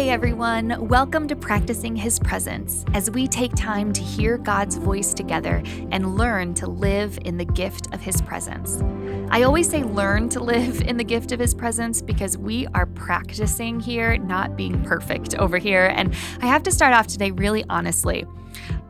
Hey everyone, welcome to Practicing His Presence as we take time to hear God's voice together and learn to live in the gift of His presence. I always say learn to live in the gift of His presence because we are practicing here, not being perfect over here. And I have to start off today really honestly.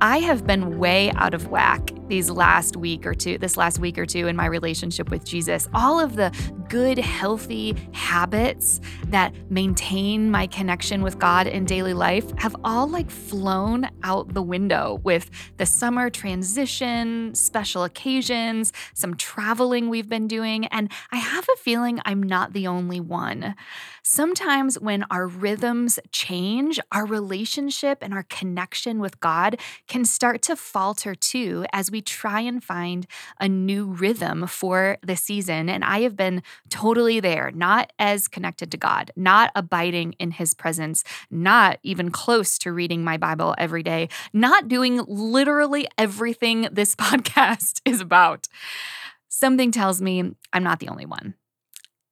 I have been way out of whack these last week or two, this last week or two in my relationship with Jesus. All of the good, healthy habits that maintain my connection with God in daily life have all like flown out the window with the summer transition, special occasions, some traveling we've been doing. And I have a feeling I'm not the only one. Sometimes when our rhythms change, our relationship and our connection with God can start to falter too as we try and find a new rhythm for the season. And I have been totally there, not as connected to God, not abiding in His presence, not even close to reading my Bible every day, not doing literally everything this podcast is about. Something tells me I'm not the only one.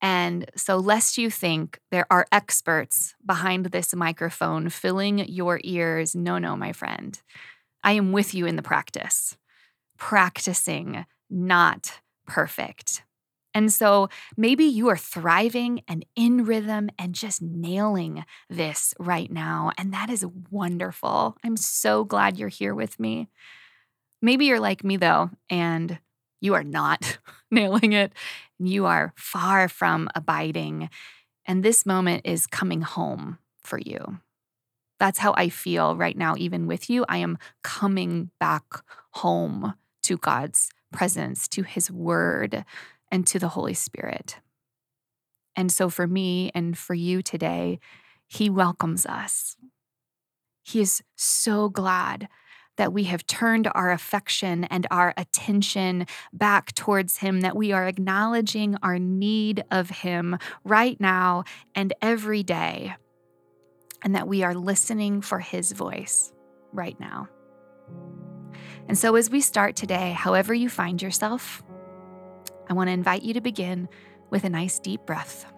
And so, lest you think there are experts behind this microphone filling your ears, no, no, my friend. I am with you in the practice, practicing, not perfect. And so maybe you are thriving and in rhythm and just nailing this right now. And that is wonderful. I'm so glad you're here with me. Maybe you're like me though, and you are not nailing it. You are far from abiding. And this moment is coming home for you. That's how I feel right now, even with you. I am coming back home to God's presence, to His word, and to the Holy Spirit. And so, for me and for you today, He welcomes us. He is so glad that we have turned our affection and our attention back towards Him, that we are acknowledging our need of Him right now and every day, and that we are listening for His voice right now. And so, as we start today, however you find yourself, I want to invite you to begin with a nice deep breath.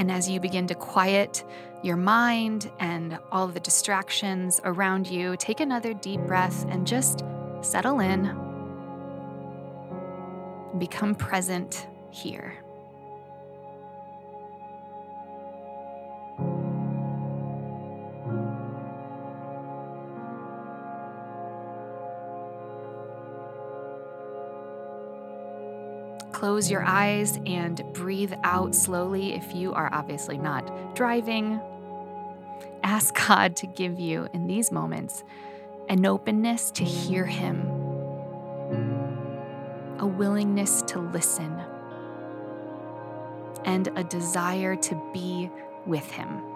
And as you begin to quiet your mind and all the distractions around you, take another deep breath and just settle in. Become present here. Close your eyes and breathe out slowly if you are obviously not driving. Ask God to give you in these moments an openness to hear Him, a willingness to listen, and a desire to be with Him.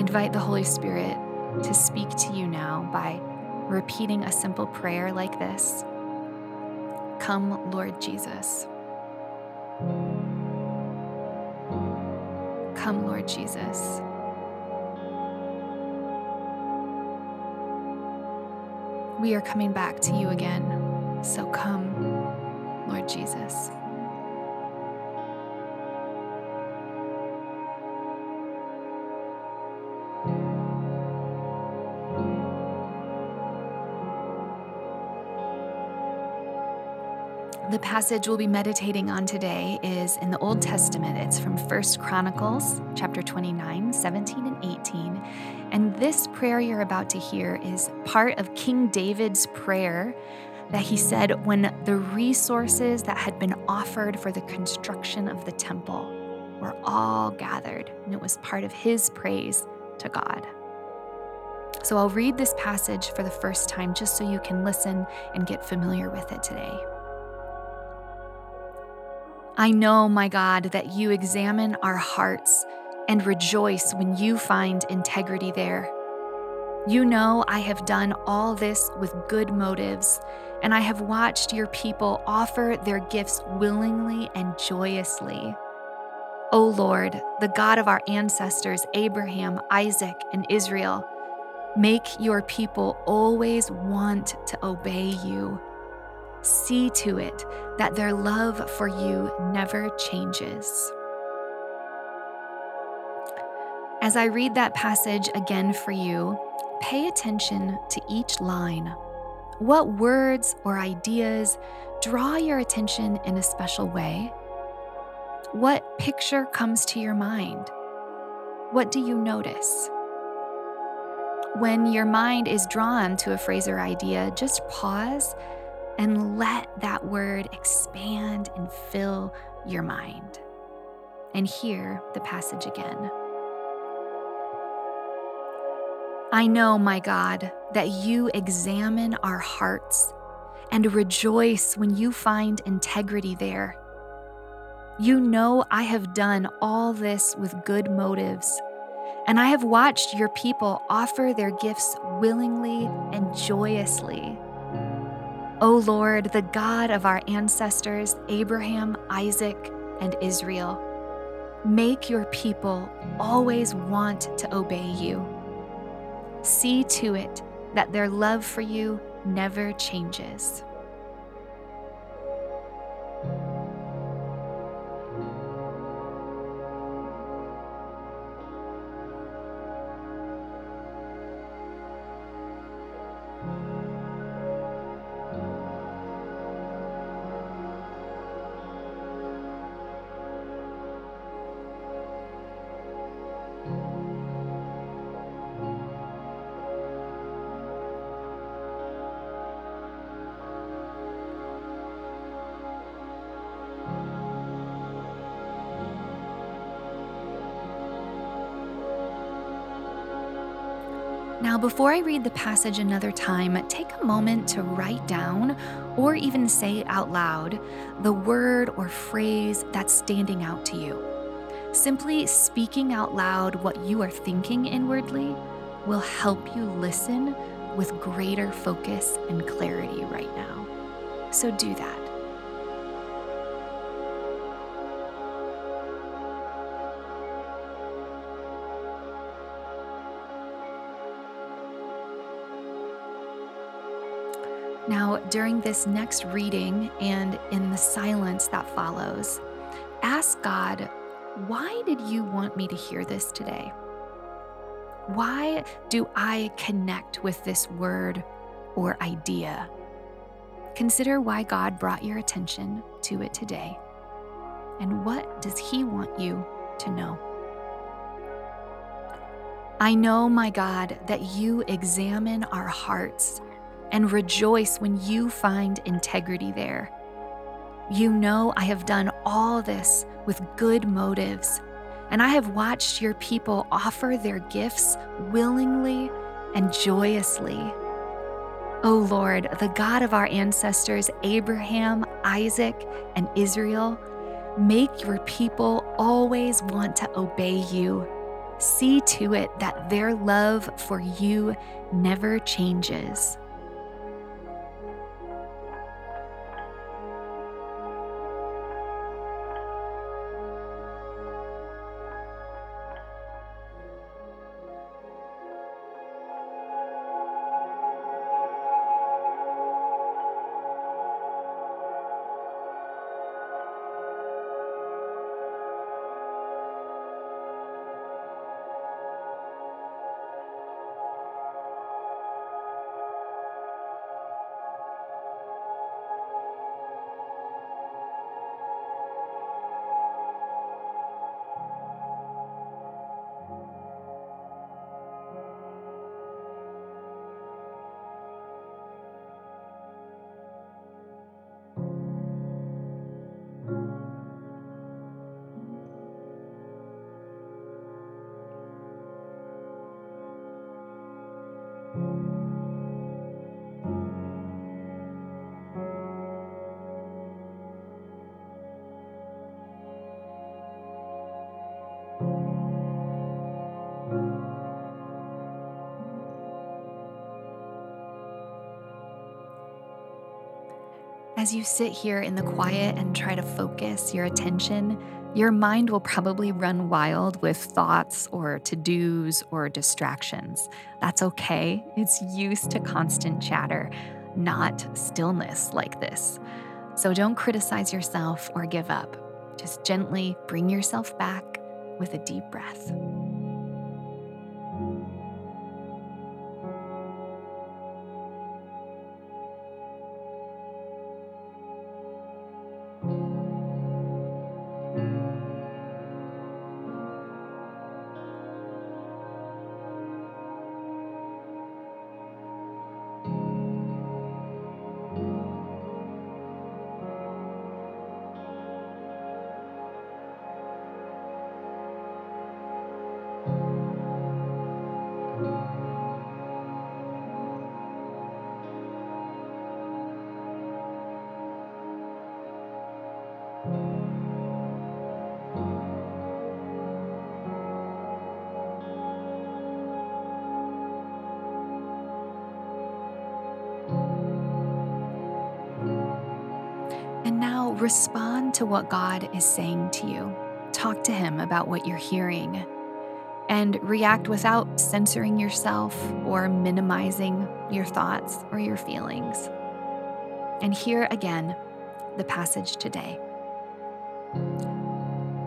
Invite the Holy Spirit to speak to you now by repeating a simple prayer like this Come, Lord Jesus. Come, Lord Jesus. We are coming back to you again, so come, Lord Jesus. The passage we'll be meditating on today is in the Old Testament. It's from First Chronicles chapter 29, 17 and 18. And this prayer you're about to hear is part of King David's prayer that he said when the resources that had been offered for the construction of the temple were all gathered, and it was part of his praise to God. So I'll read this passage for the first time just so you can listen and get familiar with it today. I know, my God, that you examine our hearts and rejoice when you find integrity there. You know I have done all this with good motives, and I have watched your people offer their gifts willingly and joyously. O Lord, the God of our ancestors, Abraham, Isaac, and Israel, make your people always want to obey you. See to it that their love for you never changes. As I read that passage again for you, pay attention to each line. What words or ideas draw your attention in a special way? What picture comes to your mind? What do you notice? When your mind is drawn to a phrase or idea, just pause and let that word expand and fill your mind. And hear the passage again. I know, my God, that you examine our hearts and rejoice when you find integrity there. You know I have done all this with good motives, and I have watched your people offer their gifts willingly and joyously. O Lord, the God of our ancestors, Abraham, Isaac, and Israel, make your people always want to obey you. See to it that their love for you never changes. Before I read the passage another time, take a moment to write down or even say out loud the word or phrase that's standing out to you. Simply speaking out loud what you are thinking inwardly will help you listen with greater focus and clarity right now. So do that. Now, during this next reading and in the silence that follows, ask God, why did you want me to hear this today? Why do I connect with this word or idea? Consider why God brought your attention to it today. And what does He want you to know? I know, my God, that you examine our hearts and rejoice when you find integrity there. You know I have done all this with good motives, and I have watched your people offer their gifts willingly and joyously. O oh Lord, the God of our ancestors, Abraham, Isaac, and Israel, make your people always want to obey you. See to it that their love for you never changes. As you sit here in the quiet and try to focus your attention, Your mind will probably run wild with thoughts or to dos or distractions. That's okay. It's used to constant chatter, not stillness like this. So don't criticize yourself or give up. Just gently bring yourself back with a deep breath. Respond to what God is saying to you. Talk to Him about what you're hearing and react without censoring yourself or minimizing your thoughts or your feelings. And here again, the passage today.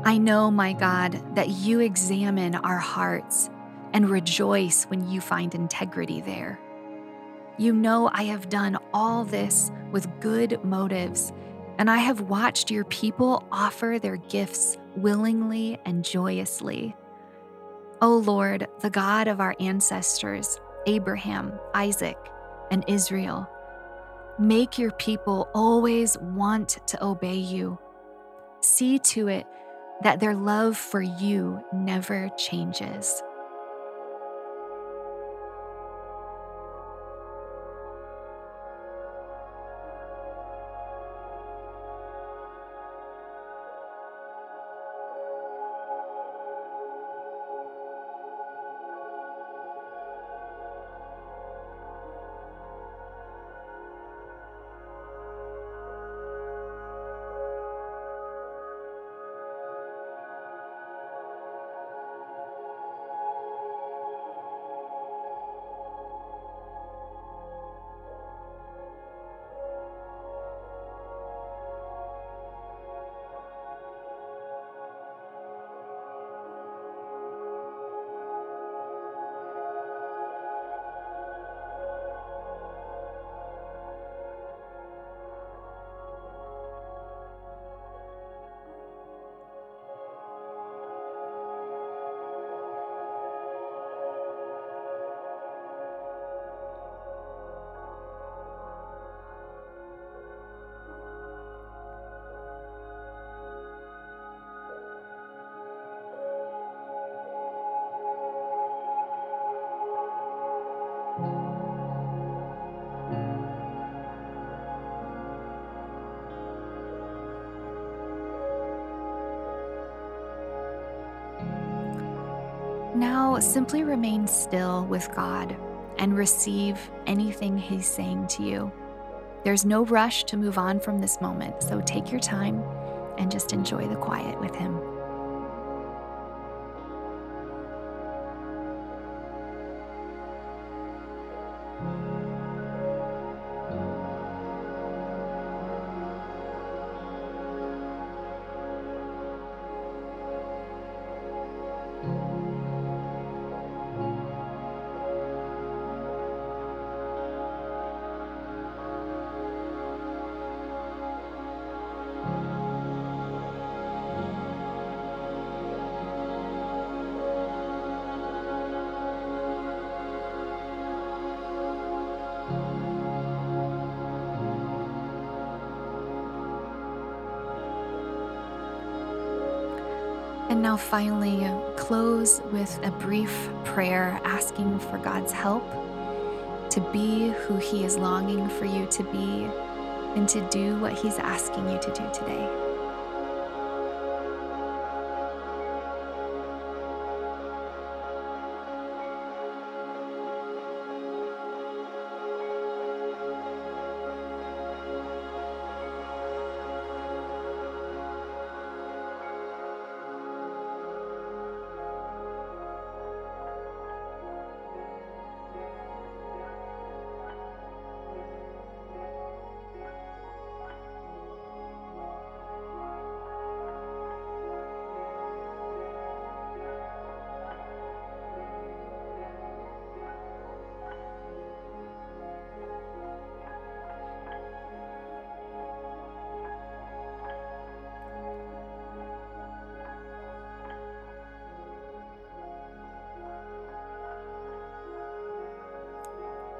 I know, my God, that you examine our hearts and rejoice when you find integrity there. You know I have done all this with good motives, and I have watched your people offer their gifts willingly and joyously. O Lord, the God of our ancestors, Abraham, Isaac, and Israel, make your people always want to obey you. See to it that their love for you never changes. Simply remain still with God and receive anything He's saying to you. There's no rush to move on from this moment, so take your time and just enjoy the quiet with Him. Now, finally, close with a brief prayer asking for God's help to be who He is longing for you to be and to do what He's asking you to do today.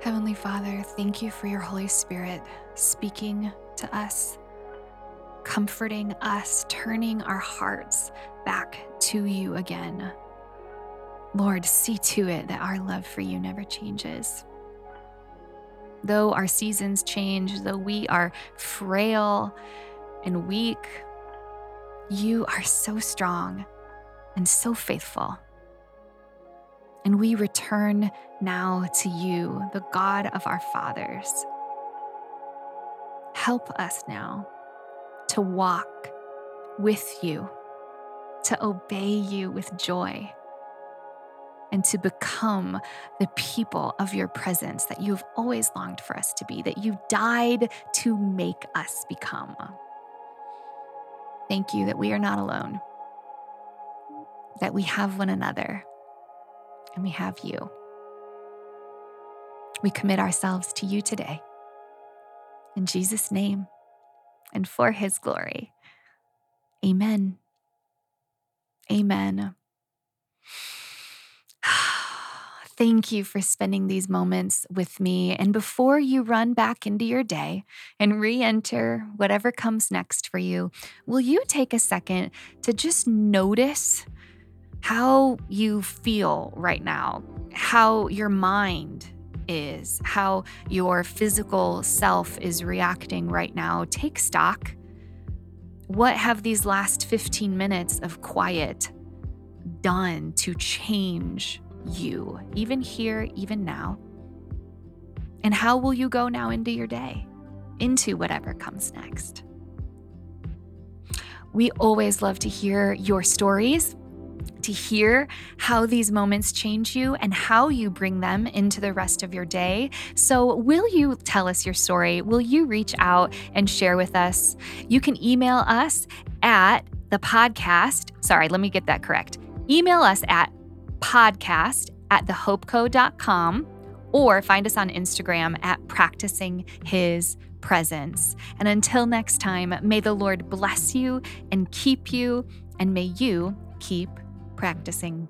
Heavenly Father, thank you for your Holy Spirit speaking to us, comforting us, turning our hearts back to you again. Lord, see to it that our love for you never changes. Though our seasons change, though we are frail and weak, you are so strong and so faithful. And we return now to you, the God of our fathers. Help us now to walk with you, to obey you with joy, and to become the people of your presence that you've always longed for us to be, that you died to make us become. Thank you that we are not alone, that we have one another and we have you. We commit ourselves to you today. In Jesus' name and for his glory. Amen. Amen. Thank you for spending these moments with me. And before you run back into your day and re enter whatever comes next for you, will you take a second to just notice how you feel right now, how your mind is, how your physical self is reacting right now. Take stock. What have these last 15 minutes of quiet done to change you, even here, even now? And how will you go now into your day, into whatever comes next? We always love to hear your stories to hear how these moments change you and how you bring them into the rest of your day. So, will you tell us your story? Will you reach out and share with us? You can email us at the podcast. Sorry, let me get that correct. Email us at podcast at thehopeco.com or find us on Instagram at practicing his presence. And until next time, may the Lord bless you and keep you, and may you keep practicing